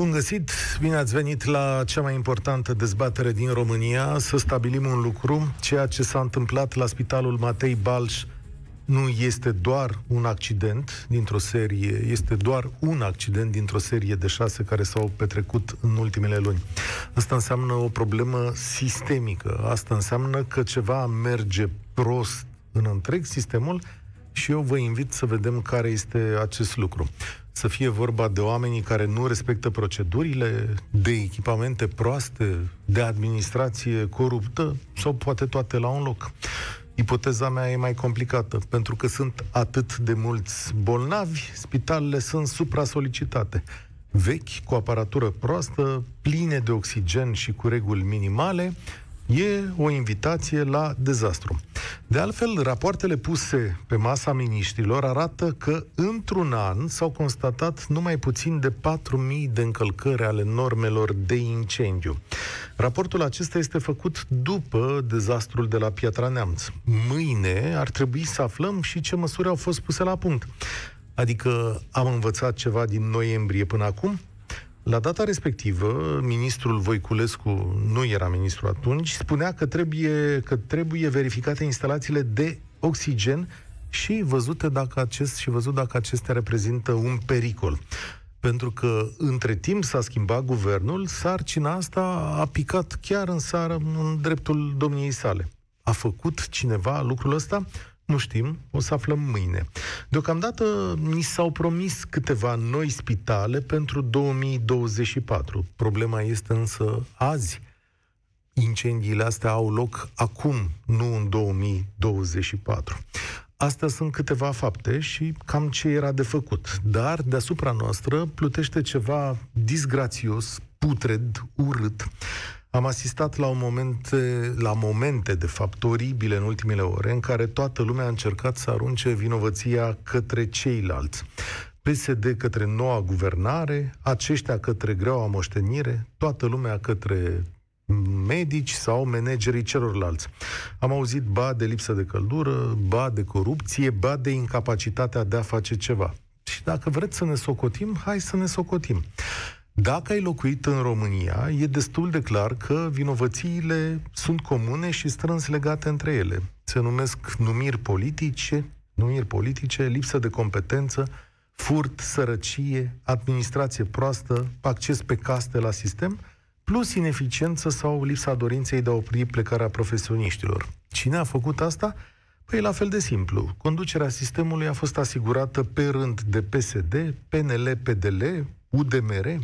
Bun găsit, bine ați venit la cea mai importantă dezbatere din România, să stabilim un lucru, ceea ce s-a întâmplat la Spitalul Matei Balș nu este doar un accident dintr-o serie, este doar un accident dintr-o serie de șase care s-au petrecut în ultimele luni. Asta înseamnă o problemă sistemică, asta înseamnă că ceva merge prost în întreg sistemul și eu vă invit să vedem care este acest lucru să fie vorba de oamenii care nu respectă procedurile, de echipamente proaste, de administrație coruptă sau poate toate la un loc. Ipoteza mea e mai complicată, pentru că sunt atât de mulți bolnavi, spitalele sunt supra-solicitate. Vechi, cu aparatură proastă, pline de oxigen și cu reguli minimale, e o invitație la dezastru. De altfel, rapoartele puse pe masa miniștrilor arată că într-un an s-au constatat numai puțin de 4.000 de încălcări ale normelor de incendiu. Raportul acesta este făcut după dezastrul de la Piatra Neamț. Mâine ar trebui să aflăm și ce măsuri au fost puse la punct. Adică am învățat ceva din noiembrie până acum? La data respectivă, ministrul Voiculescu, nu era ministru atunci, spunea că trebuie, că trebuie verificate instalațiile de oxigen și văzute dacă acest, și văzut dacă acestea reprezintă un pericol. Pentru că între timp s-a schimbat guvernul, sarcina asta a picat chiar în sară în dreptul domniei sale. A făcut cineva lucrul ăsta? Nu știm, o să aflăm mâine. Deocamdată ni s-au promis câteva noi spitale pentru 2024. Problema este însă azi. Incendiile astea au loc acum, nu în 2024. Astea sunt câteva fapte și cam ce era de făcut. Dar deasupra noastră plutește ceva disgrațios, putred, urât, am asistat la, un moment, la momente, de fapt, oribile în ultimele ore, în care toată lumea a încercat să arunce vinovăția către ceilalți. PSD către noua guvernare, aceștia către greaua moștenire, toată lumea către medici sau managerii celorlalți. Am auzit ba de lipsă de căldură, ba de corupție, ba de incapacitatea de a face ceva. Și dacă vreți să ne socotim, hai să ne socotim. Dacă ai locuit în România, e destul de clar că vinovățiile sunt comune și strâns legate între ele. Se numesc numiri politice, numiri politice, lipsă de competență, furt, sărăcie, administrație proastă, acces pe caste la sistem, plus ineficiență sau lipsa dorinței de a opri plecarea profesioniștilor. Cine a făcut asta? Păi la fel de simplu. Conducerea sistemului a fost asigurată pe rând de PSD, PNL, PDL, UDMR,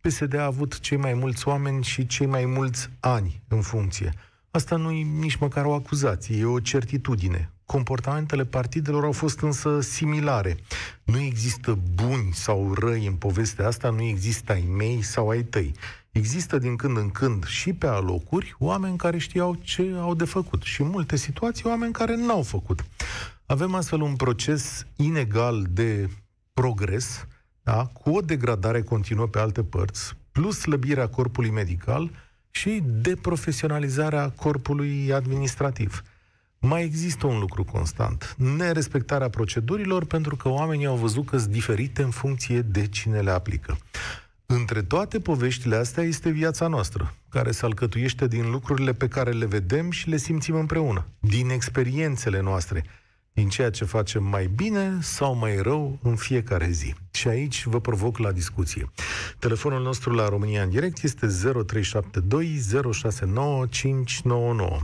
PSD a avut cei mai mulți oameni și cei mai mulți ani în funcție. Asta nu e nici măcar o acuzație, e o certitudine. Comportamentele partidelor au fost însă similare. Nu există buni sau răi în povestea asta, nu există ai mei sau ai tăi. Există din când în când și pe alocuri oameni care știau ce au de făcut și în multe situații oameni care n-au făcut. Avem astfel un proces inegal de progres da? cu o degradare continuă pe alte părți, plus slăbirea corpului medical și deprofesionalizarea corpului administrativ. Mai există un lucru constant, nerespectarea procedurilor pentru că oamenii au văzut că sunt diferite în funcție de cine le aplică. Între toate poveștile astea este viața noastră, care se alcătuiește din lucrurile pe care le vedem și le simțim împreună, din experiențele noastre, din ceea ce facem mai bine sau mai rău în fiecare zi. Și aici vă provoc la discuție. Telefonul nostru la România în direct este 0372 069 599.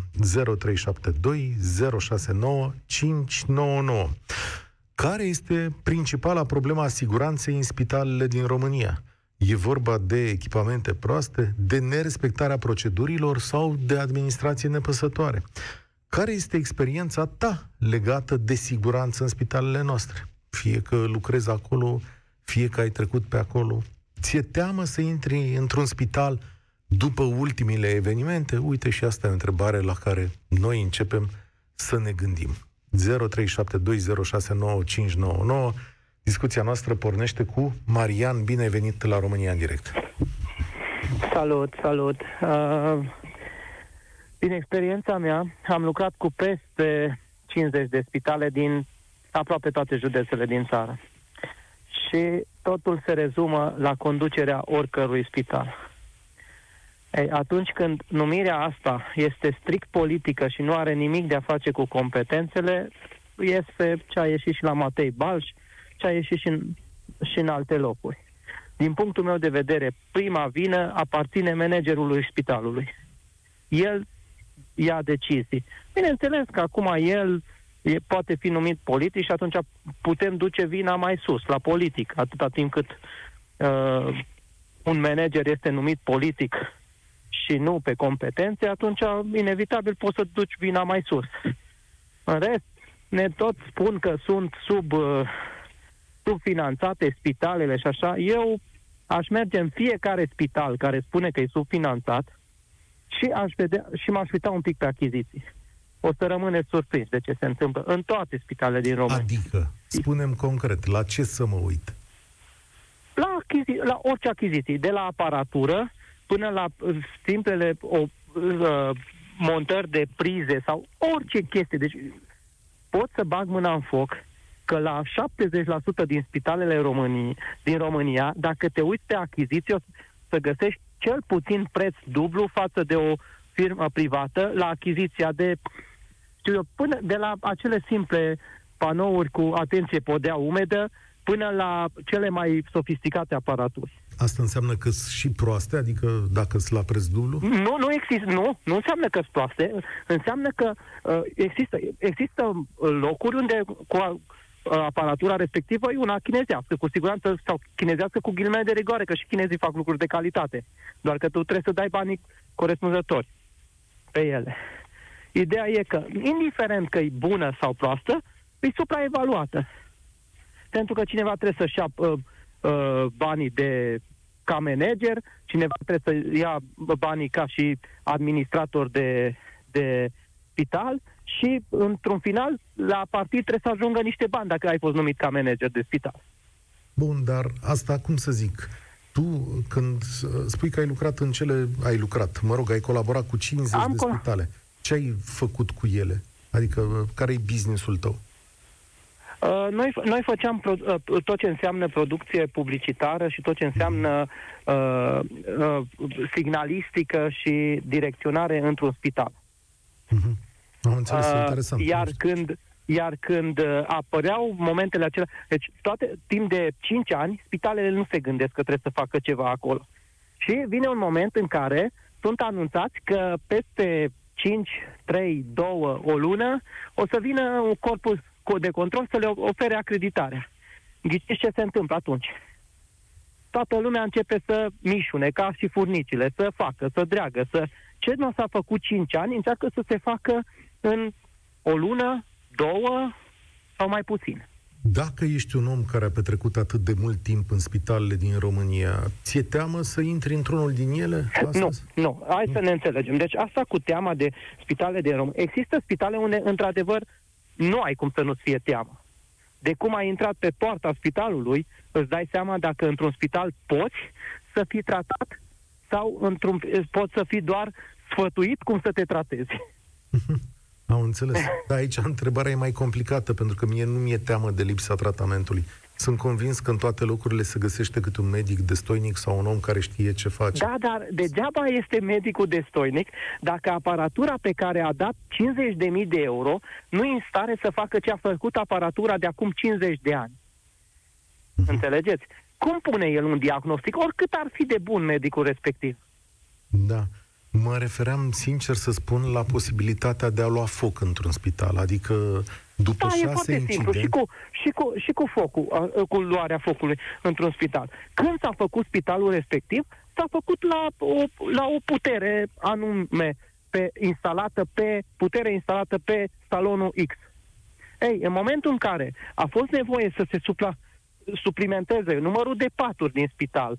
0372 069 599. Care este principala problema a siguranței în spitalele din România? E vorba de echipamente proaste, de nerespectarea procedurilor sau de administrație nepăsătoare? Care este experiența ta legată de siguranță în spitalele noastre? Fie că lucrezi acolo, fie că ai trecut pe acolo. Ți-e teamă să intri într-un spital după ultimile evenimente? Uite și asta e o întrebare la care noi începem să ne gândim. 0372069599 Discuția noastră pornește cu Marian. Bine venit la România în direct. Salut, salut. Uh, din experiența mea, am lucrat cu peste 50 de spitale din aproape toate județele din țară. Și totul se rezumă la conducerea oricărui spital. Ei, atunci când numirea asta este strict politică și nu are nimic de a face cu competențele, este ce a ieșit și la Matei Balș, ce a ieșit și în, și în alte locuri. Din punctul meu de vedere, prima vină aparține managerului spitalului. El ia decizii. Bineînțeles că acum el e, poate fi numit politic și atunci putem duce vina mai sus, la politic, atâta timp cât uh, un manager este numit politic și nu pe competențe, atunci inevitabil poți să duci vina mai sus. În rest, ne tot spun că sunt sub, uh, subfinanțate spitalele și așa. Eu aș merge în fiecare spital care spune că e subfinanțat și, aș vedea, și m-aș uita un pic pe achiziții. O să rămâne surprins de ce se întâmplă în toate spitalele din România. Adică, spunem concret, la ce să mă uit? La, achizi- la orice achiziții, de la aparatură până la uh, simplele o, uh, montări de prize sau orice chestie. Deci pot să bag mâna în foc că la 70% din spitalele Românii, din România, dacă te uiți pe achiziție, o să găsești cel puțin preț dublu față de o firmă privată la achiziția de, știu eu, până de la acele simple panouri cu atenție podea umedă până la cele mai sofisticate aparaturi. Asta înseamnă că sunt și proaste? Adică dacă sunt la preț dublu? Nu, nu există, nu, nu înseamnă că sunt proaste. Înseamnă că uh, există, există locuri unde cu a, uh, aparatura respectivă e una chinezească, cu siguranță, sau chinezească cu ghilimele de rigoare, că și chinezii fac lucruri de calitate. Doar că tu trebuie să dai banii corespunzători pe ele. Ideea e că, indiferent că e bună sau proastă, e supraevaluată. Pentru că cineva trebuie să-și ia uh, uh, banii de ca manager, cineva trebuie să ia banii ca și administrator de, de spital și, într-un final, la partid trebuie să ajungă niște bani dacă ai fost numit ca manager de spital. Bun, dar asta, cum să zic, tu când spui că ai lucrat în cele, ai lucrat, mă rog, ai colaborat cu 50 Am de col- spitale, ce ai făcut cu ele? Adică, care e businessul tău? Uh, noi, noi făceam pro, uh, tot ce înseamnă producție publicitară și tot ce înseamnă uh, uh, signalistică și direcționare într-un spital. Uh-huh. Am înțeles, uh, interesant. Iar când, iar când uh, apăreau momentele acelea, deci toate, timp de 5 ani, spitalele nu se gândesc că trebuie să facă ceva acolo. Și vine un moment în care sunt anunțați că peste 5, 3, 2, o lună, o să vină un corpus de control să le ofere acreditarea. Ghiciți ce se întâmplă atunci? Toată lumea începe să mișune, ca și furnicile, să facă, să dreagă, să... Ce nu s-a făcut 5 ani, încearcă să se facă în o lună, două sau mai puțin. Dacă ești un om care a petrecut atât de mult timp în spitalele din România, ți-e teamă să intri într-unul din ele? Astăzi? Nu, nu. Hai nu. să ne înțelegem. Deci asta cu teama de spitale din România. Există spitale unde, într-adevăr, nu ai cum să nu-ți fie teamă. De cum ai intrat pe poarta spitalului, îți dai seama dacă într-un spital poți să fii tratat sau într-un, poți să fii doar sfătuit cum să te tratezi. Am înțeles. Dar aici întrebarea e mai complicată, pentru că mie nu mi-e teamă de lipsa tratamentului. Sunt convins că în toate locurile se găsește câte un medic destoinic sau un om care știe ce face. Da, dar degeaba este medicul destoinic dacă aparatura pe care a dat 50.000 de euro nu e în stare să facă ce a făcut aparatura de acum 50 de ani. Mm-hmm. Înțelegeți? Cum pune el un diagnostic, oricât ar fi de bun medicul respectiv? Da. Mă refeream, sincer să spun, la posibilitatea de a lua foc într-un spital. Adică, după da, șase e foarte incident... simplu. Și cu, și cu, și cu focul, cu luarea focului într-un spital. Când s-a făcut spitalul respectiv, s-a făcut la o, la o putere anume pe, instalată pe, putere instalată pe salonul X. Ei, în momentul în care a fost nevoie să se supla, suplimenteze numărul de paturi din spital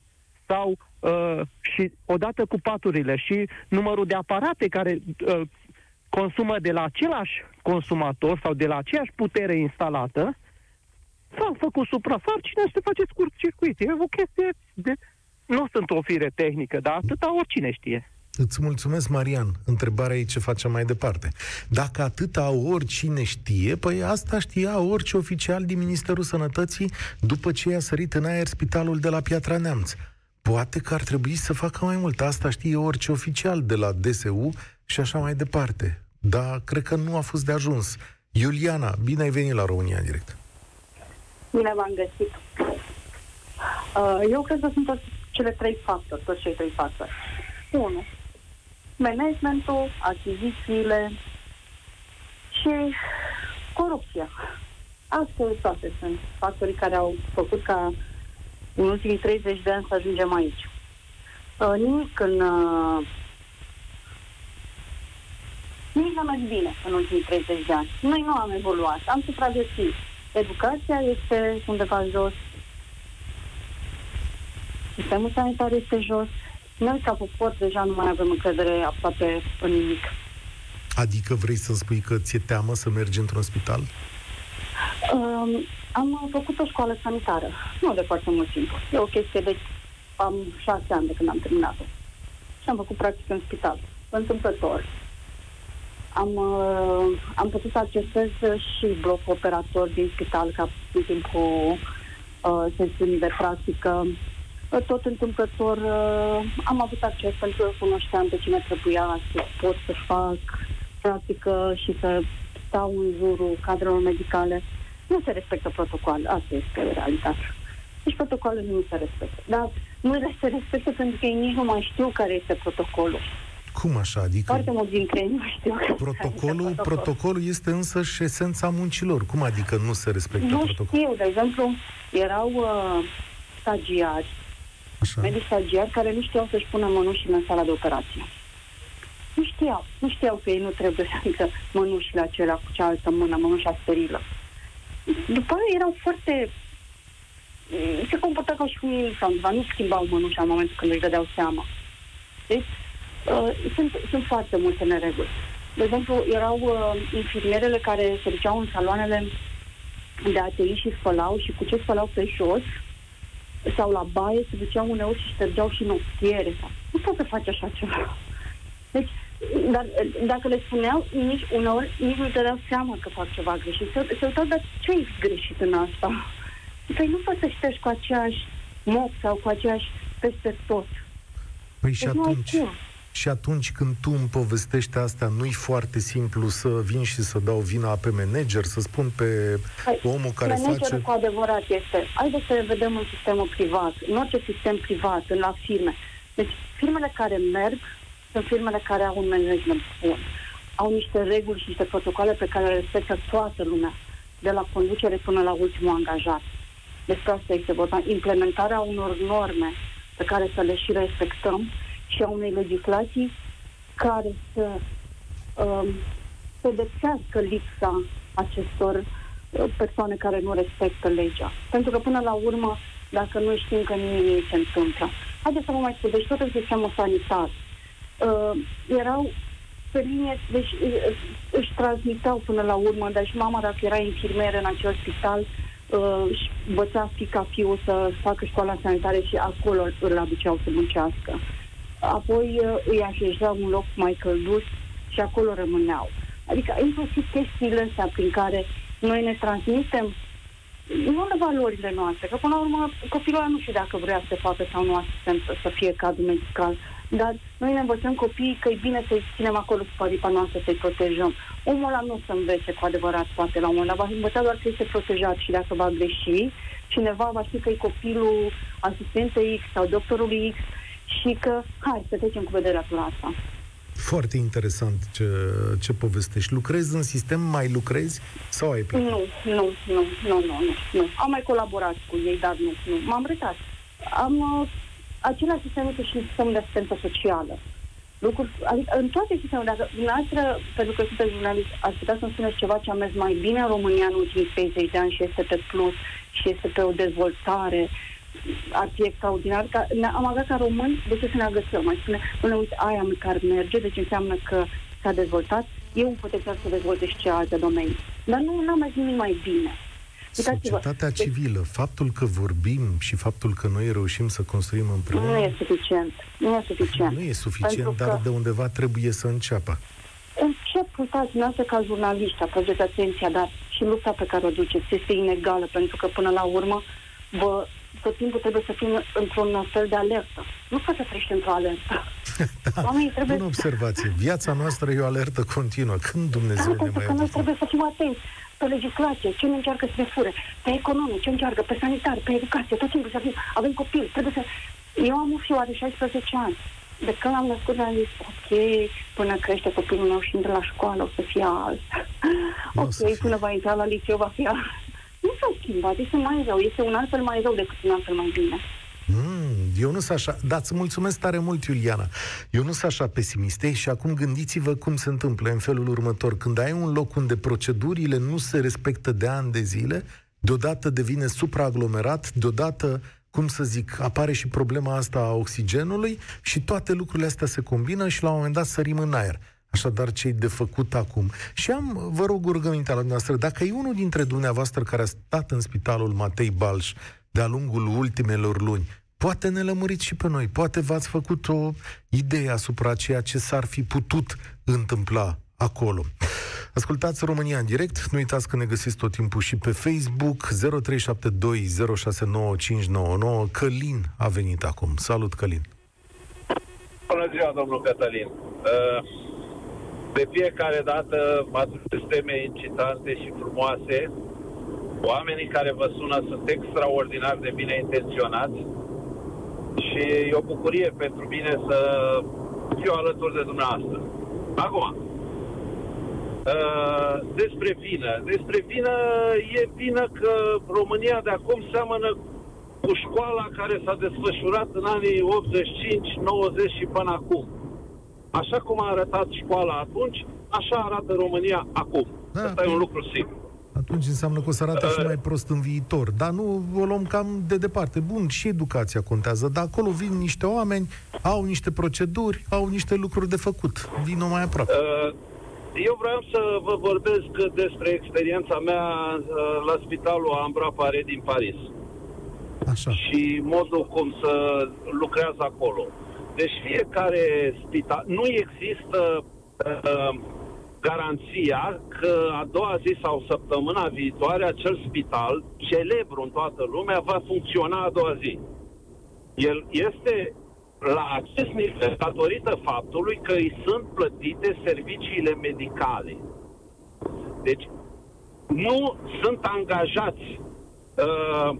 sau uh, și odată cu paturile și numărul de aparate care uh, consumă de la același consumator sau de la aceeași putere instalată, s-a făcut suprafarcine și se face scurt circuit. E o chestie de... Nu sunt o fire tehnică, dar atâta oricine știe. Îți mulțumesc, Marian. Întrebarea e ce facem mai departe. Dacă atâta oricine știe, păi asta știa orice oficial din Ministerul Sănătății după ce i-a sărit în aer spitalul de la Piatra Neamț. Poate că ar trebui să facă mai mult. Asta știe orice oficial de la DSU și așa mai departe. Dar cred că nu a fost de ajuns. Iuliana, bine ai venit la România Direct. Bine v-am găsit. Uh, eu cred că sunt toți cele trei factori, toți cei trei factori. Unu, managementul, achizițiile și corupția. Astea toate sunt factorii care au făcut ca în ultimii 30 de ani să ajungem aici. Uh, nimic în... Uh, nimic nu a mers bine în ultimii 30 de ani. Noi nu am evoluat, am supraviețuit. Educația este undeva jos, sistemul sanitar este jos, noi ca popor deja nu mai avem încredere aproape în nimic. Adică vrei să spui că ți-e teamă să mergi într-un spital? Um, am făcut o școală sanitară, nu de foarte mult timp. E o chestie de am șase ani de când am terminat-o. Și am făcut practic în spital, întâmplător. Am, uh, am putut să accesez și bloc operator din spital ca în timpul uh, sesiunii de practică. Tot întâmplător uh, am avut acces pentru că cunoșteam pe cine trebuia să pot să fac practică și să stau în jurul cadrelor medicale. Nu se respectă protocol, asta este realitatea. Deci protocolul nu se respectă. Dar nu se respectă pentru că ei nici nu mai știu care este protocolul. Cum așa? Adică Foarte mulți dintre ei nu știu. Protocolul, este protocol. protocolul este însă și șesența muncilor. Cum adică nu se respectă nu protocolul? Nu știu. De exemplu, erau uh, stagiari, Așa. medici stagiari care nu știau să-și pună mănușile în sala de operație. Nu știau. Nu știau că ei nu trebuie să aibă mănușile acelea cu cealaltă mână, mănușa sterilă. După aia erau foarte... Se comportau ca și cum ei sau nu schimbau mănușa în momentul când își dădeau seama. Deci, uh, sunt, sunt foarte multe nereguli. De exemplu, erau uh, infirmierele care se duceau în saloanele de atelier și spălau și cu ce spălau pe jos sau la baie se duceau uneori și ștergeau și noptiere. Nu poți să faci așa ceva. Deci, dar dacă le spuneau, nici uneori nici nu te dau seama că fac ceva greșit. Se, se uitau, dar ce e greșit în asta? Păi nu poți să ștergi cu aceeași mop sau cu aceeași peste tot. Păi și deci atunci, și atunci când tu îmi povestești asta, nu-i foarte simplu să vin și să dau vina pe manager, să spun pe păi, omul care manager face... cu adevărat este. Haideți să vedem în sistemul privat, în orice sistem privat, în la firme. Deci, firmele care merg sunt firmele care au un management bun. Au niște reguli și niște protocoale pe care le respectă toată lumea, de la conducere până la ultimul angajat. Despre asta este vorba. Implementarea unor norme pe care să le și respectăm și a unei legislații care să um, pedepsească lipsa acestor uh, persoane care nu respectă legea. Pentru că până la urmă, dacă nu știm că nimic se întâmplă. Haideți să vă mai spun, deci tot în sistemul sanitar, uh, erau pe linie, deci uh, își transmitau până la urmă, deci mama dacă era infirmeră în acel spital, uh, își bățea fica fiul să facă școala sanitară și acolo îl aduceau să muncească. Apoi uh, îi așezau un loc mai călduț și acolo rămâneau. Adică inclusiv chestiile astea prin care noi ne transmitem nu de valorile noastre, că până la urmă copilul ăla nu știu dacă vrea să facă sau nu asistent să fie cadru medical, dar noi ne învățăm copiii că e bine să-i ținem acolo cu paripa noastră, să-i protejăm. Omul ăla nu o să învețe cu adevărat poate la un moment dat, va învăța doar că este protejat și dacă va greși, cineva va ști că e copilul asistentei X sau doctorului X și că hai să trecem cu vederea la asta. Foarte interesant ce, ce povestești. Lucrezi în sistem? Mai lucrezi? Sau ai plecat? Nu, nu, nu, nu, nu, nu, nu. Am mai colaborat cu ei, dar nu, nu. M-am retat. Am uh, același sistem este și sistemul de asistență socială. Lucruri, adică în toate sistemele, dacă dumneavoastră, pentru că sunteți jurnalist, ați putea să-mi spuneți ceva ce a mers mai bine în România în ultimii 30 de ani și este pe plus și este pe o dezvoltare, ar fi extraordinar. Ca, am avea ca români de ce să ne agățăm. Mai spune, până uite, aia măcar merge, deci înseamnă că s-a dezvoltat. E un potențial să dezvolte și ce alte domenii. Dar nu am mai nimic mai bine. Societatea deci, civilă, faptul că vorbim și faptul că noi reușim să construim împreună... Nu e suficient. Nu e suficient. Nu e suficient, dar că... de undeva trebuie să înceapă. Încep, uitați, noastră ca jurnaliști, atrageți atenția, dar și lupta pe care o duceți este inegală, pentru că până la urmă vă tot timpul trebuie să fim într-un fel de alertă. Nu poți să trăiești într-o alertă. da, Oamenii trebuie... Bună observație. Viața noastră e o alertă continuă. Când Dumnezeu da, ne mai că noi trebuie să fim atenți pe legislație, ce ne încearcă să ne fure, pe economie, ce încearcă, pe sanitar, pe educație, tot timpul să fim, avem copil, trebuie să... Eu am un fiu, are 16 ani. De când am născut, am zis, ok, până crește copilul meu și intră la școală, o să fie alt. ok, până va intra la liceu, va fi alt nu s-a schimbat, este mai rău, este un altfel mai rău decât un altfel mai bine. Mm, eu nu sunt așa, da, îți mulțumesc tare mult, Iuliana. Eu nu sunt așa pesimist. Ei, și acum gândiți-vă cum se întâmplă în felul următor. Când ai un loc unde procedurile nu se respectă de ani de zile, deodată devine supraaglomerat, deodată cum să zic, apare și problema asta a oxigenului și toate lucrurile astea se combină și la un moment dat sărim în aer. Așadar, ce de făcut acum? Și am, vă rog, rugămintea la dumneavoastră, dacă e unul dintre dumneavoastră care a stat în spitalul Matei Balș de-a lungul ultimelor luni, poate ne lămuriți și pe noi, poate v-ați făcut o idee asupra ceea ce s-ar fi putut întâmpla acolo. Ascultați România în direct, nu uitați că ne găsiți tot timpul și pe Facebook 0372069599. Călin a venit acum. Salut, Călin! Bună ziua, domnul Cătălin! Uh de fiecare dată aduceți teme incitante și frumoase. Oamenii care vă sună sunt extraordinar de bine intenționați și e o bucurie pentru mine să fiu alături de dumneavoastră. Acum, uh, despre vină. Despre vină e vină că România de acum seamănă cu școala care s-a desfășurat în anii 85, 90 și până acum. Așa cum a arătat școala atunci, așa arată România acum. Da, Asta e un lucru sigur. Atunci înseamnă că o să arate uh, și mai prost în viitor. Dar nu o luăm cam de departe. Bun, și educația contează, dar acolo vin niște oameni, au niște proceduri, au niște lucruri de făcut. Vin mai aproape. Uh, eu vreau să vă vorbesc despre experiența mea uh, la spitalul Ambra Pare din Paris. Așa. Și modul cum să lucrează acolo. Deci fiecare spital, nu există uh, garanția că a doua zi sau săptămâna viitoare acel spital, celebru în toată lumea, va funcționa a doua zi. El este la acest nivel datorită faptului că îi sunt plătite serviciile medicale. Deci nu sunt angajați uh,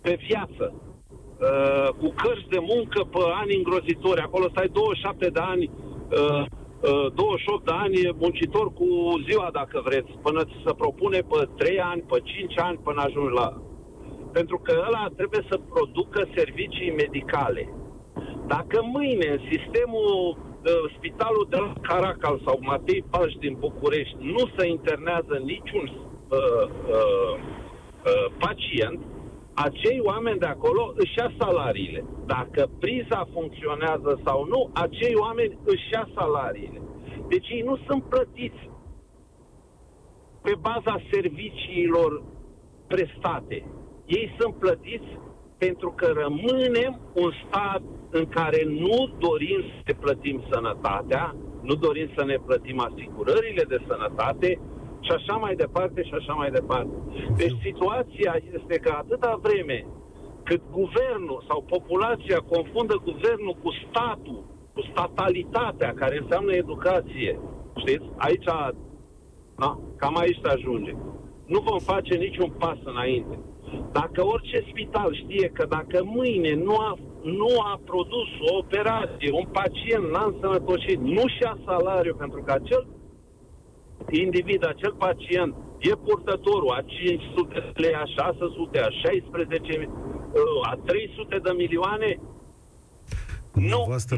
pe viață uh, cu cărți de muncă pe ani îngrozitori. Acolo stai 27 de ani, uh, uh, 28 de ani muncitor cu ziua, dacă vreți, până ți se propune pe 3 ani, pe 5 ani, până ajungi la... Pentru că ăla trebuie să producă servicii medicale. Dacă mâine în sistemul uh, spitalul de la Caracal sau Matei Paș din București nu se internează niciun uh, uh, uh, pacient, acei oameni de acolo își ia salariile. Dacă priza funcționează sau nu, acei oameni își ia salariile. Deci ei nu sunt plătiți pe baza serviciilor prestate. Ei sunt plătiți pentru că rămânem un stat în care nu dorim să ne plătim sănătatea, nu dorim să ne plătim asigurările de sănătate, și așa mai departe și așa mai departe. Deci situația este că atâta vreme cât guvernul sau populația confundă guvernul cu statul, cu statalitatea, care înseamnă educație, știți, aici, da, cam aici se ajunge. Nu vom face niciun pas înainte. Dacă orice spital știe că dacă mâine nu a, nu a produs o operație, un pacient n-a însănătoșit, nu și-a salariu pentru că acel individ, acel pacient, e purtătorul a 500 de lei, a 600, a 16, a 300 de milioane, nu voastră...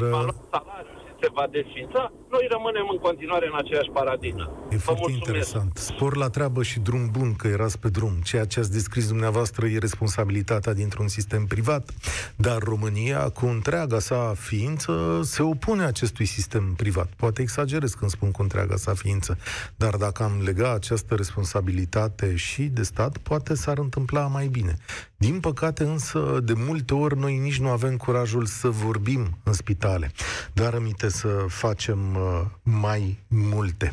salariu. Se va desfința, noi rămânem în continuare în aceeași paradigmă. E Vă foarte mulțumesc. interesant. Spor la treabă și drum bun că erați pe drum. Ceea ce ați descris dumneavoastră e responsabilitatea dintr-un sistem privat, dar România, cu întreaga sa ființă, se opune acestui sistem privat. Poate exagerez când spun cu întreaga sa ființă, dar dacă am lega această responsabilitate și de stat, poate s-ar întâmpla mai bine. Din păcate însă, de multe ori, noi nici nu avem curajul să vorbim în spitale, dar aminte să facem uh, mai multe.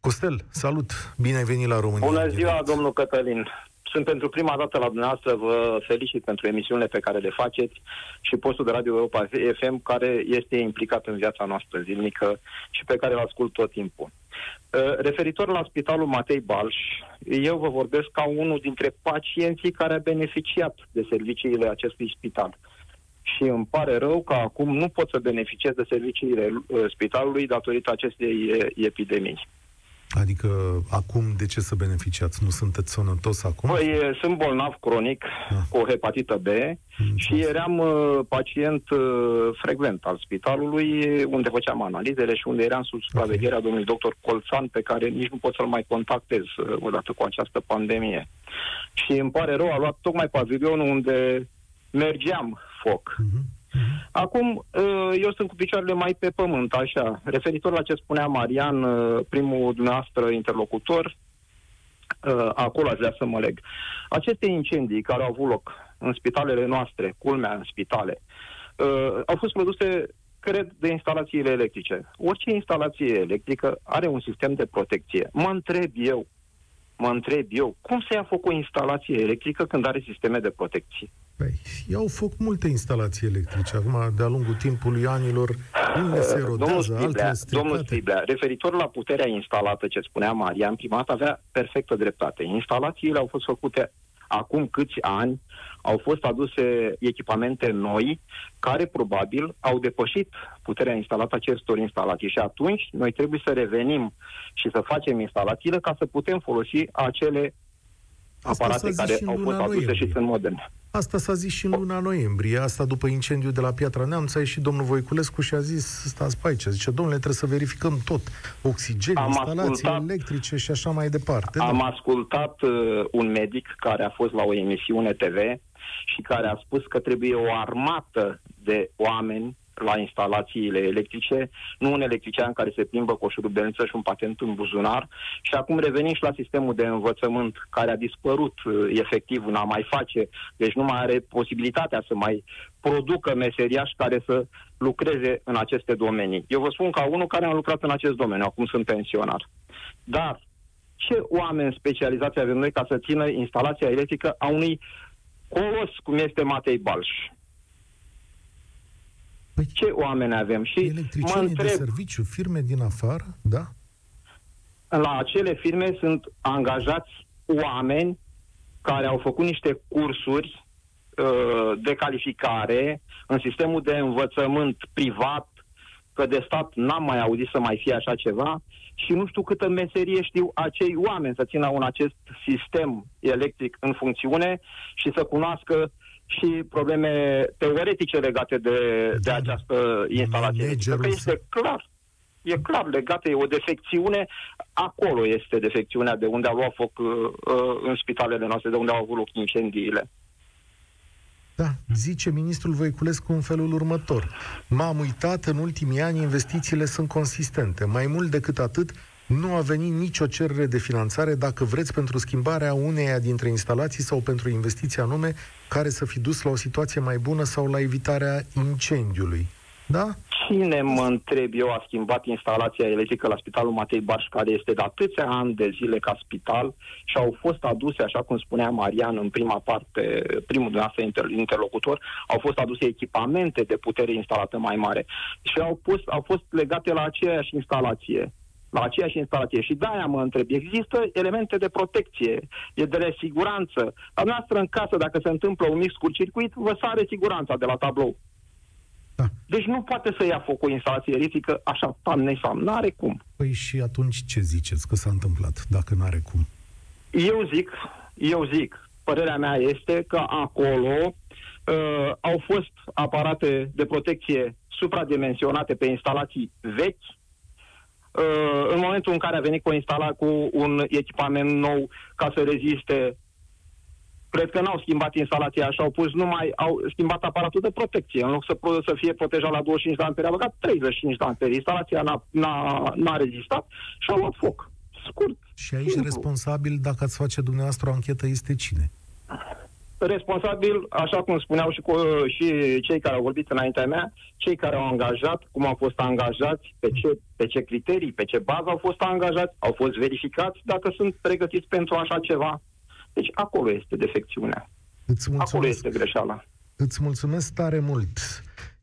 Costel, salut! Bine ai venit la România. Bună ziua, domnul Cătălin! Sunt pentru prima dată la dumneavoastră, vă felicit pentru emisiunile pe care le faceți și postul de Radio Europa FM care este implicat în viața noastră zilnică și pe care îl ascult tot timpul. Uh, referitor la Spitalul Matei Balș, eu vă vorbesc ca unul dintre pacienții care a beneficiat de serviciile acestui spital. Și îmi pare rău că acum nu pot să beneficiez de serviciile uh, spitalului datorită acestei uh, epidemii. Adică acum de ce să beneficiați? Nu sunteți sănătos acum? Păi, sunt bolnav cronic ah. cu o hepatită B mm, și eram uh, pacient uh, frecvent al spitalului unde făceam analizele și unde eram sub supravegherea okay. domnului doctor Colțan pe care nici nu pot să-l mai contactez uh, odată cu această pandemie. Și îmi pare rău, a luat tocmai pavilionul unde mergeam foc. Mm-hmm. Acum, ă, eu sunt cu picioarele mai pe pământ, așa. Referitor la ce spunea Marian, ă, primul dumneavoastră interlocutor, ă, acolo aș vrea să mă leg. Aceste incendii care au avut loc în spitalele noastre, culmea în spitale, au fost produse cred, de instalațiile electrice. Orice instalație electrică are un sistem de protecție. Mă întreb eu, mă întreb eu, cum să ia foc o instalație electrică când are sisteme de protecție? Păi, iau foc multe instalații electrice. Acum, de-a lungul timpului anilor, unele se rodează, altele stricate. Domnul Striblea, referitor la puterea instalată, ce spunea Marian, primat avea perfectă dreptate. Instalațiile au fost făcute acum câți ani, au fost aduse echipamente noi care probabil au depășit puterea instalată acestor instalații și atunci noi trebuie să revenim și să facem instalațiile ca să putem folosi acele aparate care au fost aduse noiembrie. și sunt moderne. Asta s-a zis și în luna noiembrie. Asta după incendiul de la Piatra Neamț a ieșit domnul Voiculescu și a zis, stați pe aici, zice, domnule, trebuie să verificăm tot. Oxigen, am instalații ascultat, electrice și așa mai departe. Am da. ascultat uh, un medic care a fost la o emisiune TV și care a spus că trebuie o armată de oameni la instalațiile electrice, nu un electrician care se plimbă cu o șurubelniță și un patent în buzunar. Și acum revenim și la sistemul de învățământ care a dispărut uh, efectiv, n-a mai face, deci nu mai are posibilitatea să mai producă meseriași care să lucreze în aceste domenii. Eu vă spun ca unul care a lucrat în acest domeniu, acum sunt pensionar. Dar ce oameni specializați avem noi ca să țină instalația electrică a unui colos cum este Matei Balș? Păi ce oameni avem? Și mă întreb, de serviciu, firme din afară, da? La acele firme sunt angajați oameni care au făcut niște cursuri uh, de calificare în sistemul de învățământ privat, că de stat n-am mai auzit să mai fie așa ceva și nu știu câtă meserie știu acei oameni să țină un acest sistem electric în funcțiune și să cunoască și probleme teoretice legate de, de da, această instalație. Că este clar, e clar legată, e o defecțiune, acolo este defecțiunea de unde a luat foc uh, uh, în spitalele noastre, de unde au avut loc incendiile. Da, zice ministrul Voiculescu în felul următor. M-am uitat, în ultimii ani investițiile sunt consistente. Mai mult decât atât, nu a venit nicio cerere de finanțare, dacă vreți, pentru schimbarea uneia dintre instalații sau pentru investiția anume care să fi dus la o situație mai bună sau la evitarea incendiului. Da? Cine, mă întreb eu, a schimbat instalația electrică la Spitalul Matei Baș, care este de atâția ani de zile ca spital și au fost aduse, așa cum spunea Marian în prima parte, primul dumneavoastră inter- interlocutor, au fost aduse echipamente de putere instalată mai mare și au, pus, au fost legate la aceeași instalație la aceeași instalație. Și de-aia mă întreb, există elemente de protecție, e de siguranță. La noastră în casă, dacă se întâmplă un mic scurt circuit, vă sare siguranța de la tablou. Da. Deci nu poate să ia foc o instalație electrică așa, tam nesam. N-are cum. Păi și atunci ce ziceți că s-a întâmplat, dacă n-are cum? Eu zic, eu zic, părerea mea este că acolo Uh, au fost aparate de protecție supradimensionate pe instalații vechi. Uh, în momentul în care a venit cu, instala, cu un echipament nou ca să reziste cred că n-au schimbat instalația și au pus numai, au schimbat aparatul de protecție. În loc să, să fie protejat la 25 de amperi, a băgat 35 de amperi. Instalația n-a, n-a, n-a rezistat și a luat foc. Scurt. Și aici simplu. responsabil, dacă ați face dumneavoastră o anchetă, este cine? Responsabil, așa cum spuneau și, cu, și cei care au vorbit înaintea mea, cei care au angajat, cum au fost angajați, pe ce, pe ce criterii, pe ce bază au fost angajați, au fost verificați dacă sunt pregătiți pentru așa ceva. Deci acolo este defecțiunea. Îți acolo este greșeala. Îți mulțumesc tare mult.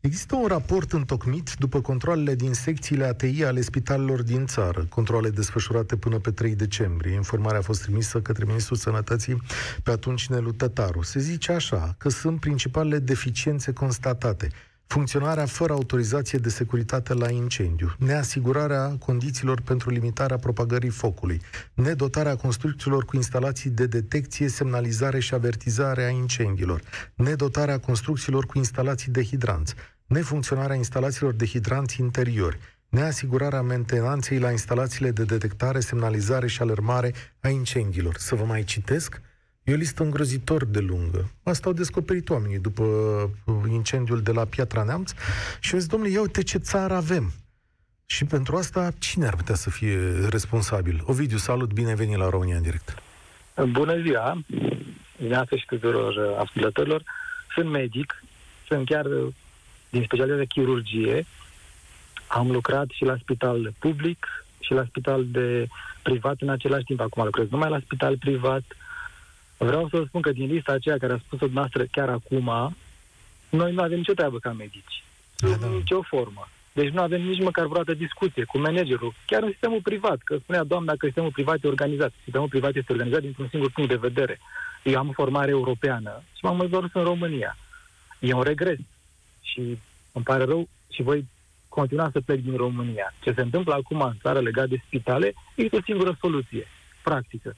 Există un raport întocmit după controlele din secțiile ATI ale spitalelor din țară, controle desfășurate până pe 3 decembrie. Informarea a fost trimisă către Ministrul Sănătății pe atunci Nelu Tătaru. Se zice așa, că sunt principalele deficiențe constatate funcționarea fără autorizație de securitate la incendiu, neasigurarea condițiilor pentru limitarea propagării focului, nedotarea construcțiilor cu instalații de detecție, semnalizare și avertizare a incendiilor, nedotarea construcțiilor cu instalații de hidranți, nefuncționarea instalațiilor de hidranți interiori, neasigurarea mentenanței la instalațiile de detectare, semnalizare și alarmare a incendiilor. Să vă mai citesc? E o listă îngrozitor de lungă. Asta au descoperit oamenii după uh, incendiul de la Piatra Neamț și au zis, domnule, ia uite ce țară avem. Și pentru asta, cine ar putea să fie responsabil? Ovidiu, salut, bine venit la România în direct. Bună ziua, dimineața și tuturor uh, ascultătorilor. Sunt medic, sunt chiar uh, din specialitate chirurgie. Am lucrat și la spital public și la spital de privat în același timp. Acum lucrez numai la spital privat, Vreau să vă spun că din lista aceea care a spus-o dumneavoastră chiar acum, noi nu avem nicio treabă ca medici. Nu da, da. nicio formă. Deci nu avem nici măcar vreodată discuție cu managerul, chiar în sistemul privat, că spunea doamna că sistemul privat e organizat. Sistemul privat este organizat dintr-un singur punct de vedere. Eu am o formare europeană și m-am întors în România. E un regres și îmi pare rău și voi continua să plec din România. Ce se întâmplă acum în țară legat de spitale este o singură soluție, practică.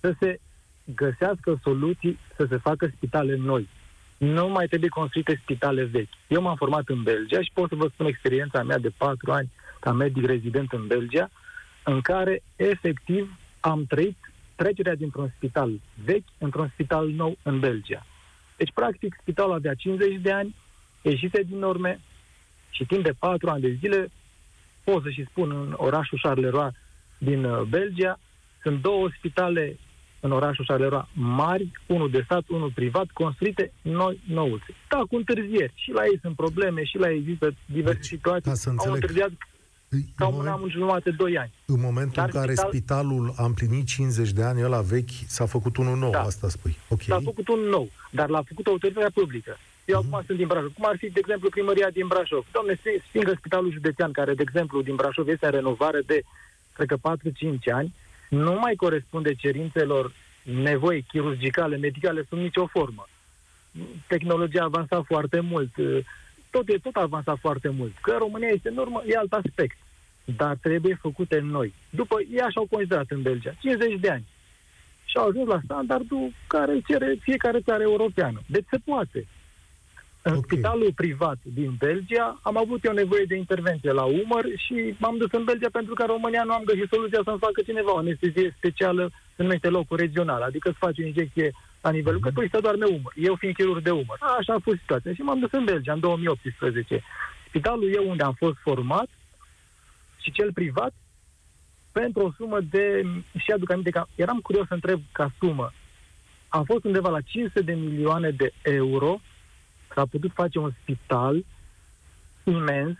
Să se găsească soluții să se facă spitale noi. Nu mai trebuie construite spitale vechi. Eu m-am format în Belgia și pot să vă spun experiența mea de patru ani ca medic rezident în Belgia, în care efectiv am trăit trecerea dintr-un spital vechi într-un spital nou în Belgia. Deci, practic, spitalul avea 50 de ani, ieșise din norme și timp de patru ani de zile, pot să și spun, în orașul Charleroi din uh, Belgia, sunt două spitale în orașul Șarleroi mari, unul de stat, unul privat, construite noi nouțe. Da, cu întârzieri. Și la ei sunt probleme, și la ei există diverse deci, situații. Ca să înțeleg, Au întârziat ca un an jumătate, doi ani. În momentul Dar în care spital... spitalul a împlinit 50 de ani, ăla vechi, s-a făcut unul nou, da. asta spui. Okay. S-a făcut unul nou, dar l-a făcut autoritatea publică. Eu uh-huh. acum sunt din Brașov. Cum ar fi, de exemplu, primăria din Brașov? Doamne, stingă spitalul județean, care, de exemplu, din Brașov este în renovare de, cred că, 4-5 ani, nu mai corespunde cerințelor nevoi chirurgicale, medicale, sub nicio formă. Tehnologia a avansat foarte mult, tot e tot avansat foarte mult. Că România este în urmă, e alt aspect. Dar trebuie făcute noi. După, ei așa au considerat în Belgia, 50 de ani. Și au ajuns la standardul care cere fiecare țară europeană. Deci se poate. În okay. spitalul privat din Belgia am avut eu nevoie de intervenție la umăr și m-am dus în Belgia pentru că în România nu am găsit soluția să-mi facă cineva o anestezie specială, se numește locul regional, adică să faci o injecție la nivelul mm-hmm. că tu să doarme umăr. Eu fiind chirurg de umăr. A, așa a fost situația. Și m-am dus în Belgia în 2018. Spitalul eu unde am fost format și cel privat pentru o sumă de... Și aduc aminte că eram curios să întreb ca sumă. A fost undeva la 500 de milioane de euro s-a putut face un spital imens,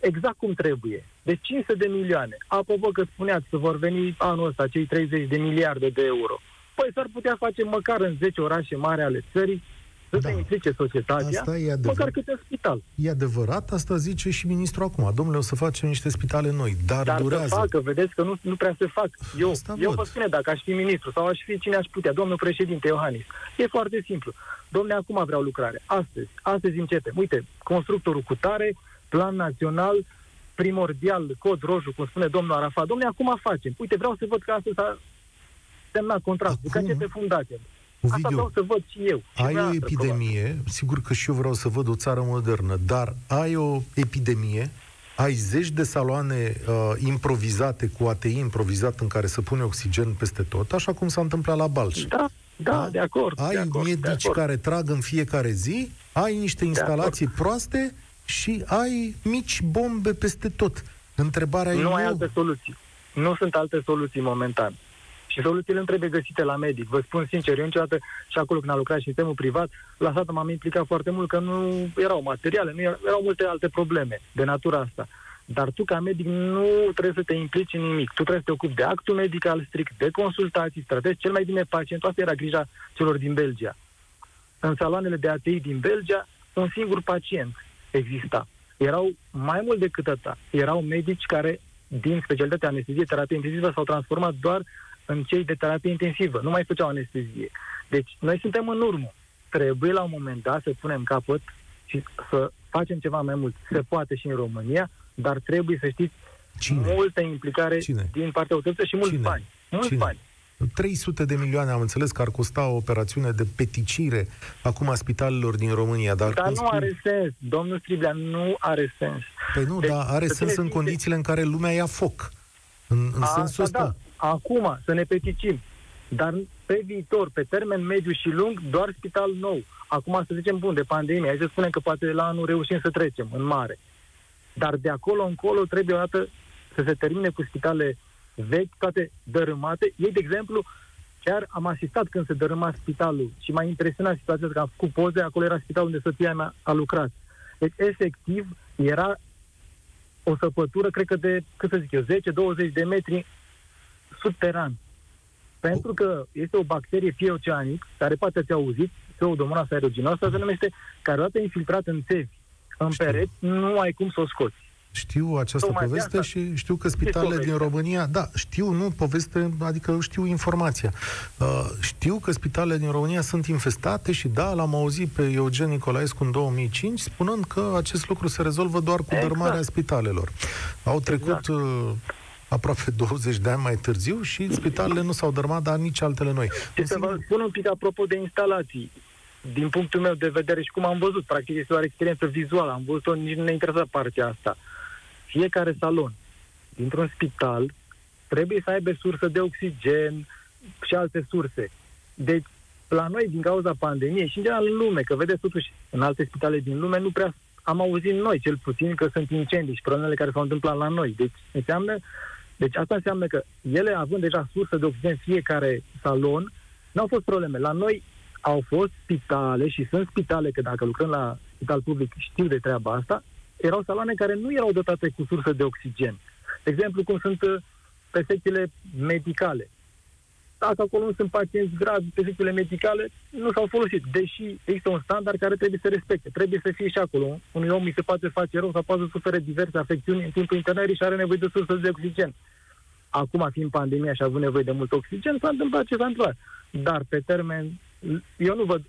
exact cum trebuie. De 500 de milioane. Apropo că spuneați că vor veni anul ăsta cei 30 de miliarde de euro. Păi s-ar putea face măcar în 10 orașe mari ale țării să da. se implice societatea, asta e măcar câte un spital. E adevărat, asta zice și ministrul acum. Domnule, o să facem niște spitale noi, dar, dar durează. Dar facă, vedeți că nu, nu prea se fac. Eu, eu vă spune, dacă aș fi ministru sau aș fi cine aș putea, domnul președinte Iohannis, e foarte simplu. Domnule, acum vreau lucrare. Astăzi, astăzi începem. Uite, constructorul cu tare, plan național, primordial, cod roșu, cum spune domnul Arafat. Domnule, acum facem. Uite, vreau să văd că astăzi s-a semnat contractul, acum... că începe fundația Ovidiu, Asta vreau să văd și eu. Și ai o epidemie, probabil. sigur că și eu vreau să văd o țară modernă, dar ai o epidemie, ai zeci de saloane uh, improvizate, cu ATI improvizat, în care să pune oxigen peste tot, așa cum s-a întâmplat la Balș. Da, da, da? de acord. Ai de acord, medici de acord. care trag în fiecare zi, ai niște instalații proaste și ai mici bombe peste tot. Întrebarea nu e... Nu ai alte soluții. Nu sunt alte soluții momentan. Și soluțiile nu trebuie găsite la medic. Vă spun sincer, eu niciodată și acolo când am lucrat și sistemul privat, la stat m-am implicat foarte mult că nu erau materiale, nu erau, erau multe alte probleme de natura asta. Dar tu, ca medic, nu trebuie să te implici în nimic. Tu trebuie să te ocupi de actul medical strict, de consultații, să tratezi cel mai bine pacientul. Asta era grija celor din Belgia. În saloanele de ATI din Belgia, un singur pacient exista. Erau mai mult decât atât. Erau medici care, din specialitatea anestezie, terapie intensivă, s-au transformat doar în cei de terapie intensivă. Nu mai făceau anestezie. Deci, noi suntem în urmă. Trebuie la un moment dat să punem capăt și să facem ceva mai mult. Se poate și în România, dar trebuie să știți Cine? multă implicare Cine? din partea autorității și mulți Cine? bani. Mulți Cine? bani. 300 de milioane, am înțeles că ar costa o operațiune de peticire acum a spitalelor din România. Dar, dar nu spui... are sens, domnul Striblea, nu are sens. Păi nu, deci, dar are sens în condițiile în care lumea ia foc. În, în a, sensul ăsta. Da. Acum, să ne peticim. Dar pe viitor, pe termen mediu și lung, doar spital nou. Acum să zicem, bun, de pandemie, hai să spunem că poate la anul reușim să trecem în mare. Dar de acolo încolo trebuie o dată să se termine cu spitale vechi, toate dărâmate. Ei, de exemplu, chiar am asistat când se dărâma spitalul și m-a impresionat situația că am făcut poze, acolo era spitalul unde soția mea a lucrat. Deci, efectiv, era o săpătură, cred că de, cât să zic eu, 10-20 de metri subteran. Pentru că este o bacterie fieoceanic, care poate ați auzit, pseudomonas aeruginoasă, se numește, care odată infiltrat în țevi, în pereți, nu ai cum să o scoți. Știu această Tocmai poveste și știu că spitalele din România, da, știu, nu poveste, adică știu informația. Uh, știu că spitalele din România sunt infestate și da, l-am auzit pe Eugen Nicolaescu în 2005 spunând că acest lucru se rezolvă doar cu exact. dărmarea spitalelor. Au trecut exact. uh, aproape 20 de ani mai târziu și spitalele nu s-au dărmat, dar nici altele noi. Și să vă spun un pic apropo de instalații. Din punctul meu de vedere și cum am văzut, practic este o experiență vizuală, am văzut-o, nici nu ne interesează partea asta. Fiecare salon dintr-un spital trebuie să aibă sursă de oxigen și alte surse. Deci, la noi, din cauza pandemiei și în general în lume, că vedeți totuși în alte spitale din lume, nu prea am auzit noi, cel puțin, că sunt incendii și problemele care s-au întâmplat la noi. Deci, înseamnă deci asta înseamnă că ele, având deja sursă de oxigen fiecare salon, nu au fost probleme. La noi au fost spitale și sunt spitale, că dacă lucrăm la spital public știu de treaba asta, erau saloane care nu erau dotate cu sursă de oxigen. De exemplu, cum sunt uh, pe secțiile medicale dacă acolo nu sunt pacienți gravi pe secțiile medicale, nu s-au folosit. Deși există un standard care trebuie să respecte. Trebuie să fie și acolo. Unui om mi se poate face rău sau poate să sufere diverse afecțiuni în timpul internării și are nevoie de sursă de oxigen. Acum, fiind pandemia și având nevoie de mult oxigen, s-a întâmplat ce s-a întâmplat. Dar, pe termen, eu nu văd,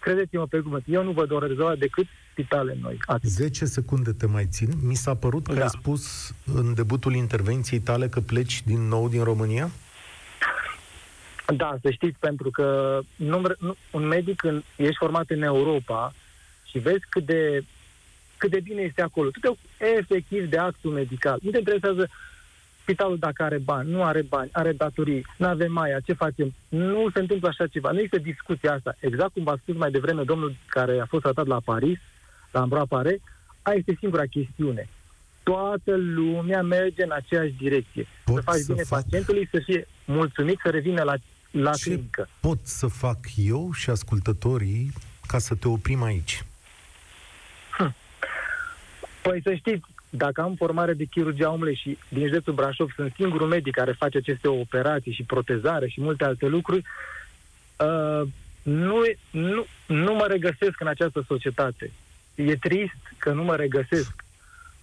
credeți-mă pe cuvânt, eu nu văd o rezolvare decât spitale noi. Atât. 10 secunde te mai țin. Mi s-a părut că da. ai spus în debutul intervenției tale că pleci din nou din România? Da, să știți, pentru că nu, un medic, când ești format în Europa și vezi cât de, cât de bine este acolo, tu te efectiv de actul medical. Nu te interesează spitalul dacă are bani, nu are bani, are datorii, nu avem aia, ce facem? Nu se întâmplă așa ceva. Nu este discuția asta. Exact cum v-a spus mai devreme domnul care a fost tratat la Paris, la Ambroa Pare, aia este singura chestiune. Toată lumea merge în aceeași direcție. Pot să faci să bine fac... pacientului, să fie mulțumit, să revină la la Ce clinică. pot să fac eu și ascultătorii ca să te oprim aici? Hm. Păi să știți, dacă am formare de chirurgia omului și din județul Brașov sunt singurul medic care face aceste operații și protezare și multe alte lucruri, uh, nu, nu, nu mă regăsesc în această societate. E trist că nu mă regăsesc.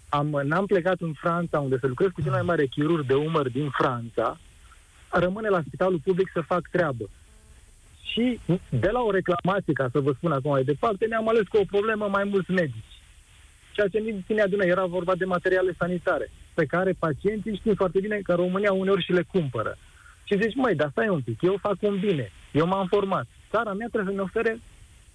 Am, n-am plecat în Franța, unde să lucrez cu cel mai mare chirurg de umăr din Franța, rămâne la spitalul public să fac treabă. Și de la o reclamație, ca să vă spun acum mai departe, ne-am ales cu o problemă mai mulți medici. Ceea ce nici ține adună era vorba de materiale sanitare, pe care pacienții știu foarte bine că România uneori și le cumpără. Și zici, măi, dar stai un pic, eu fac un bine, eu m-am format, țara mea trebuie să ne ofere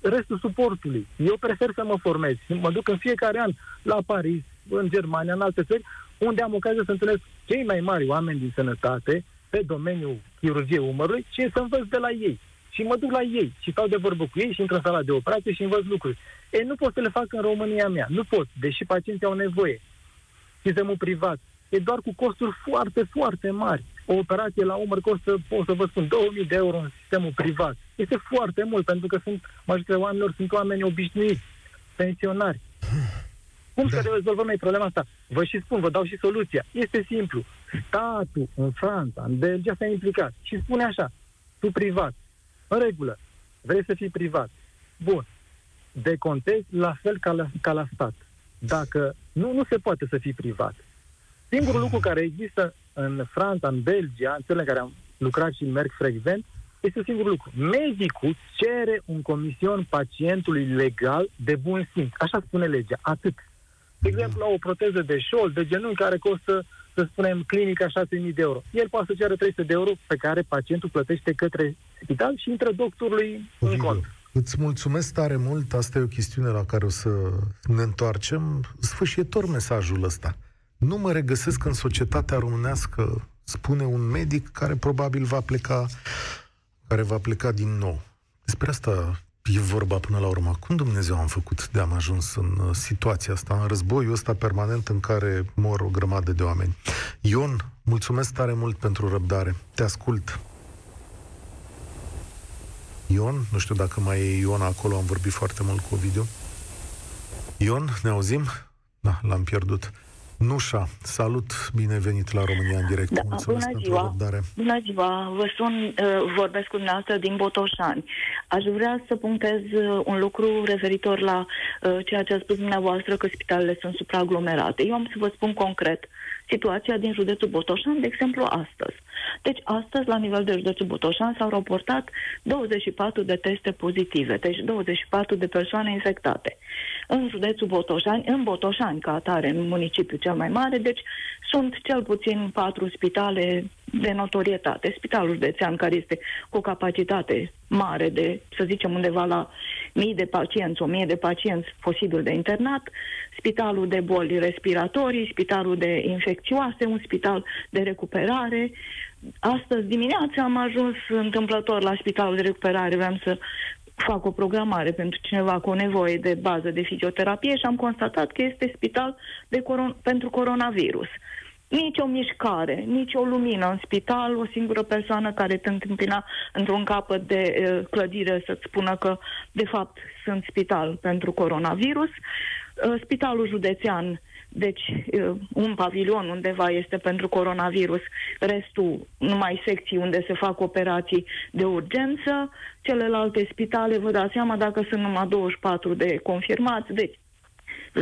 restul suportului. Eu prefer să mă formez. Mă duc în fiecare an la Paris, în Germania, în alte țări, unde am ocazia să întâlnesc cei mai mari oameni din sănătate pe domeniul chirurgiei umărului și să învăț de la ei. Și mă duc la ei și stau de vorbă cu ei și într-o sală de operație și învăț lucruri. Ei, nu pot să le fac în România mea. Nu pot, deși pacienții au nevoie. Sistemul privat e doar cu costuri foarte, foarte mari. O operație la umăr costă, pot să vă spun, 2000 de euro în sistemul privat. Este foarte mult, pentru că sunt, majoritatea oamenilor sunt oameni obișnuiți, pensionari. Cum da. să rezolvăm noi problema asta? Vă și spun, vă dau și soluția. Este simplu. Statul în Franța, în Belgia s-a implicat și spune așa, tu privat, în regulă, vrei să fii privat. Bun. Decontezi la fel ca la, ca la stat. Dacă nu, nu se poate să fii privat. Singurul lucru care există în Franța, în Belgia, în țările în care am lucrat și merg frecvent, este singur lucru. Medicul cere un comision pacientului legal de bun simț. Așa spune legea. Atât. De exemplu, la o proteză de șol, de genunchi, care costă, să spunem, clinica 6.000 de euro. El poate să ceară 300 de euro pe care pacientul plătește către spital și intră doctorului în cont. Îți mulțumesc tare mult. Asta e o chestiune la care o să ne întoarcem. Sfârșitor mesajul ăsta. Nu mă regăsesc în societatea românească, spune un medic care probabil va pleca, care va pleca din nou. Despre asta e vorba până la urmă. Cum Dumnezeu am făcut de am ajuns în uh, situația asta, în războiul ăsta permanent în care mor o grămadă de oameni? Ion, mulțumesc tare mult pentru răbdare. Te ascult. Ion, nu știu dacă mai e Ion acolo, am vorbit foarte mult cu video. Ion, ne auzim? Da, l-am pierdut. Nușa, salut, bine venit la România în direct. Da, Mulțumesc bună ziua. Răbdare. Bună ziua, vă sun, uh, vorbesc cu dumneavoastră din Botoșani. Aș vrea să punctez uh, un lucru referitor la uh, ceea ce a spus dumneavoastră că spitalele sunt supraaglomerate. Eu am să vă spun concret situația din județul Botoșan, de exemplu, astăzi. Deci, astăzi, la nivel de județul Botoșan, s-au raportat 24 de teste pozitive, deci 24 de persoane infectate. În județul Botoșani, în Botoșani, ca atare, în municipiul cel mai mare, deci sunt cel puțin patru spitale de notorietate. Spitalul județean, care este cu o capacitate mare de, să zicem, undeva la mii de pacienți, o mie de pacienți posibil de internat, spitalul de boli respiratorii, spitalul de infecțioase, un spital de recuperare. Astăzi dimineața am ajuns întâmplător la spitalul de recuperare, vreau să fac o programare pentru cineva cu o nevoie de bază de fizioterapie și am constatat că este spital de coron- pentru coronavirus. Nici o mișcare, nici o lumină în spital, o singură persoană care te întâmpina într-un capăt de uh, clădire să-ți spună că, de fapt, sunt spital pentru coronavirus. Uh, spitalul județean, deci uh, un pavilion undeva este pentru coronavirus, restul numai secții unde se fac operații de urgență, celelalte spitale, vă dați seama dacă sunt numai 24 de confirmați, deci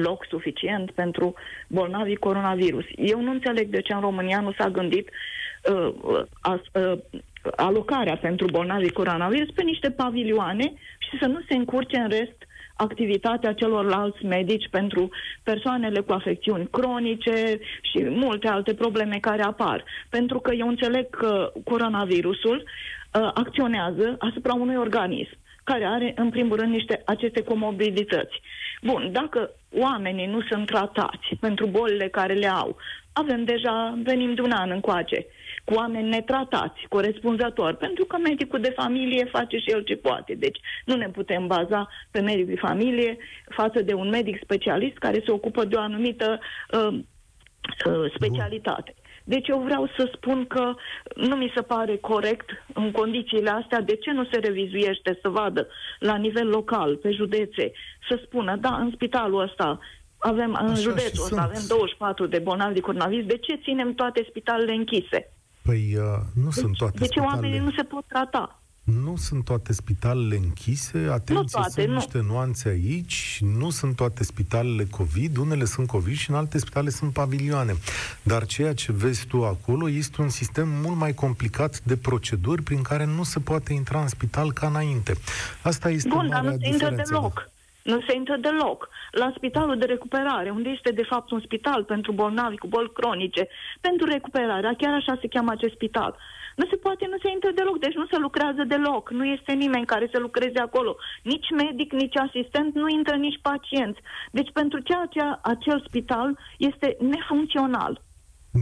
loc suficient pentru bolnavii coronavirus. Eu nu înțeleg de ce în România nu s-a gândit uh, uh, uh, alocarea pentru bolnavii coronavirus pe niște pavilioane și să nu se încurce în rest activitatea celorlalți medici pentru persoanele cu afecțiuni cronice și multe alte probleme care apar. Pentru că eu înțeleg că coronavirusul uh, acționează asupra unui organism care are, în primul rând, niște aceste comorbidități. Bun, dacă oamenii nu sunt tratați pentru bolile care le au, avem deja, venim de un an încoace, cu oameni netratați, corespunzători, pentru că medicul de familie face și el ce poate. Deci nu ne putem baza pe medicul de familie față de un medic specialist care se ocupă de o anumită uh, uh, specialitate. Bun. Deci eu vreau să spun că nu mi se pare corect în condițiile astea de ce nu se revizuiește să vadă la nivel local, pe județe, să spună, da, în spitalul ăsta avem, în Așa județul ăsta avem 24 de bolnavi de coronavirus, de ce ținem toate spitalele închise? Păi uh, nu deci, sunt toate De ce spitalele... oamenii nu se pot trata? Nu sunt toate spitalele închise, atenție, nu toate, sunt nu. niște nuanțe aici, nu sunt toate spitalele COVID, unele sunt COVID și în alte spitale sunt pavilioane. Dar ceea ce vezi tu acolo este un sistem mult mai complicat de proceduri prin care nu se poate intra în spital ca înainte. Asta este Bun, dar nu se intră deloc. Nu se intră deloc. La spitalul de recuperare, unde este de fapt un spital pentru bolnavi cu boli cronice, pentru recuperare, chiar așa se cheamă acest spital. Nu se poate, nu se intră deloc, deci nu se lucrează deloc. Nu este nimeni care să lucreze acolo. Nici medic, nici asistent, nu intră nici pacienți. Deci pentru ceea ce acel spital este nefuncțional.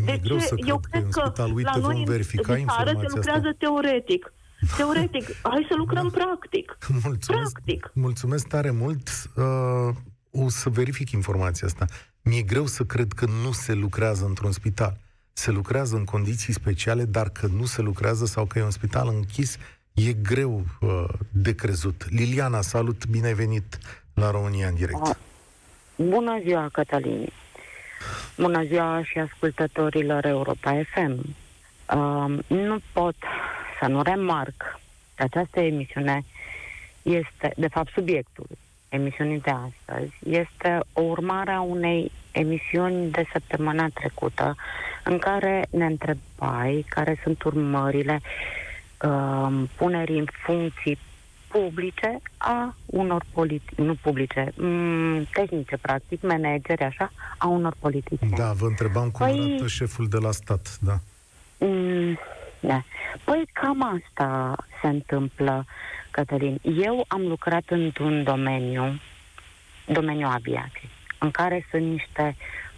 Deci greu să eu cred că, că Uite, la noi verifica în țară se lucrează asta. teoretic. Teoretic, hai să lucrăm da. practic. Mulțumesc, practic. mulțumesc tare mult. Uh, o să verific informația asta. Mi-e greu să cred că nu se lucrează într-un spital. Se lucrează în condiții speciale, dar că nu se lucrează sau că e un spital închis, e greu uh, de crezut. Liliana, salut, bine ai venit la România în direct. Ah, bună ziua, Cătălin. Bună ziua și ascultătorilor Europa FM. Uh, nu pot să nu remarc că această emisiune este, de fapt, subiectul emisiunii de astăzi este o urmare a unei emisiuni de săptămâna trecută în care ne întrebai care sunt urmările uh, punerii în funcții publice a unor politici, nu publice, m- tehnice, practic, manageri, așa, a unor politici. Da, vă întrebam cum păi, arată șeful de la stat, da. M- da. Păi cam asta se întâmplă, Cătălin. Eu am lucrat într-un domeniu, domeniul aviației, în care sunt niște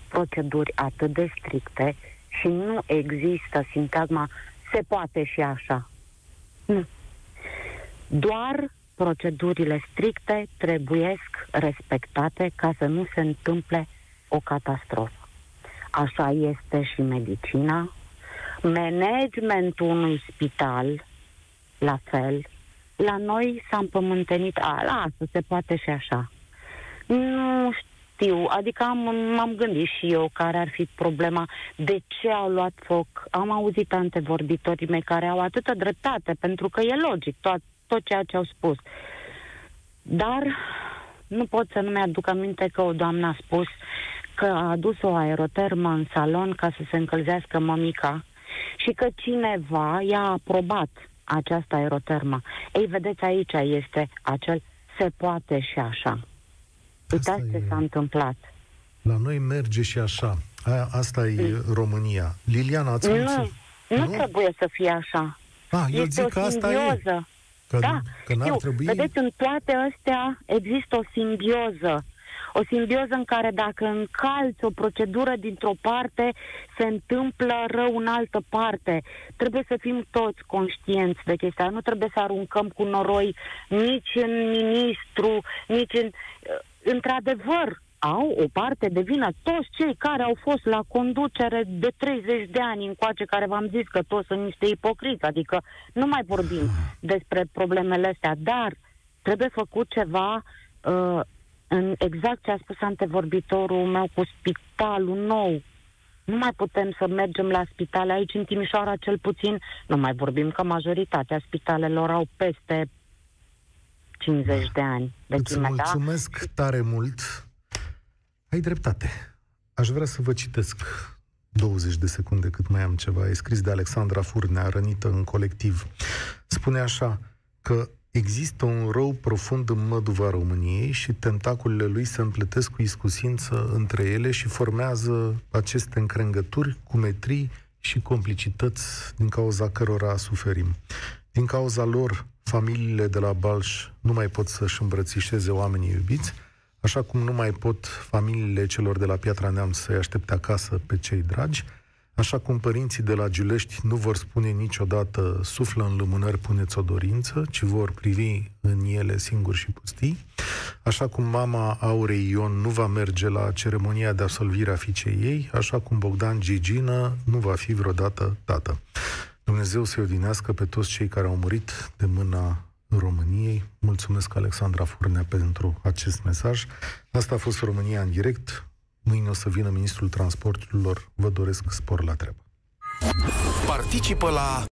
proceduri atât de stricte și nu există sintagma se poate și așa. Nu. Doar procedurile stricte trebuiesc respectate ca să nu se întâmple o catastrofă. Așa este și medicina, managementul unui spital, la fel, la noi s-a împământenit, a, lasă, se poate și așa. Nu știu, adică am, m-am gândit și eu care ar fi problema, de ce au luat foc. Am auzit antevorbitorii mei care au atâta dreptate, pentru că e logic tot, tot ceea ce au spus. Dar nu pot să nu mi-aduc aminte că o doamnă a spus că a adus o aerotermă în salon ca să se încălzească mămica și că cineva i-a aprobat această aerotermă. Ei, vedeți, aici este acel se poate și așa. Uitați ce s-a întâmplat. La noi merge și așa. Aia, asta e mm. România. Liliana, ați nu, nu, nu trebuie să fie așa. Ah, eu este zic că asta e. Că, da, că n-ar eu, trebui... vedeți, în toate astea există o simbioză o simbioză în care dacă încalți o procedură dintr-o parte, se întâmplă rău în altă parte. Trebuie să fim toți conștienți de chestia. Nu trebuie să aruncăm cu noroi nici în ministru, nici în... Într-adevăr, au o parte de vină toți cei care au fost la conducere de 30 de ani încoace, care v-am zis că toți sunt niște ipocriți, adică nu mai vorbim despre problemele astea, dar trebuie făcut ceva uh, în exact ce a spus antevorbitorul meu cu spitalul nou. Nu mai putem să mergem la spitale. Aici, în Timișoara, cel puțin, nu mai vorbim că majoritatea spitalelor au peste 50 de ani. De Îți chime, mulțumesc da? tare mult. Ai dreptate. Aș vrea să vă citesc 20 de secunde cât mai am ceva. E scris de Alexandra Furnea, rănită în colectiv. Spune așa că Există un rău profund în măduva României și tentaculele lui se împletesc cu iscusință între ele și formează aceste încrengături, cumetrii și complicități din cauza cărora suferim. Din cauza lor, familiile de la Balș nu mai pot să-și îmbrățișeze oamenii iubiți, așa cum nu mai pot familiile celor de la Piatra Neamț să-i aștepte acasă pe cei dragi, Așa cum părinții de la Giulești nu vor spune niciodată suflă în lumânări, puneți o dorință, ci vor privi în ele singuri și pustii, așa cum mama Aurei Ion nu va merge la ceremonia de absolvire a fiicei ei, așa cum Bogdan Gigină nu va fi vreodată tată. Dumnezeu să-i odinească pe toți cei care au murit de mâna României. Mulțumesc, Alexandra Furnea, pentru acest mesaj. Asta a fost România în direct. Mâine o să vină ministrul transporturilor. Vă doresc spor la treabă. Participă la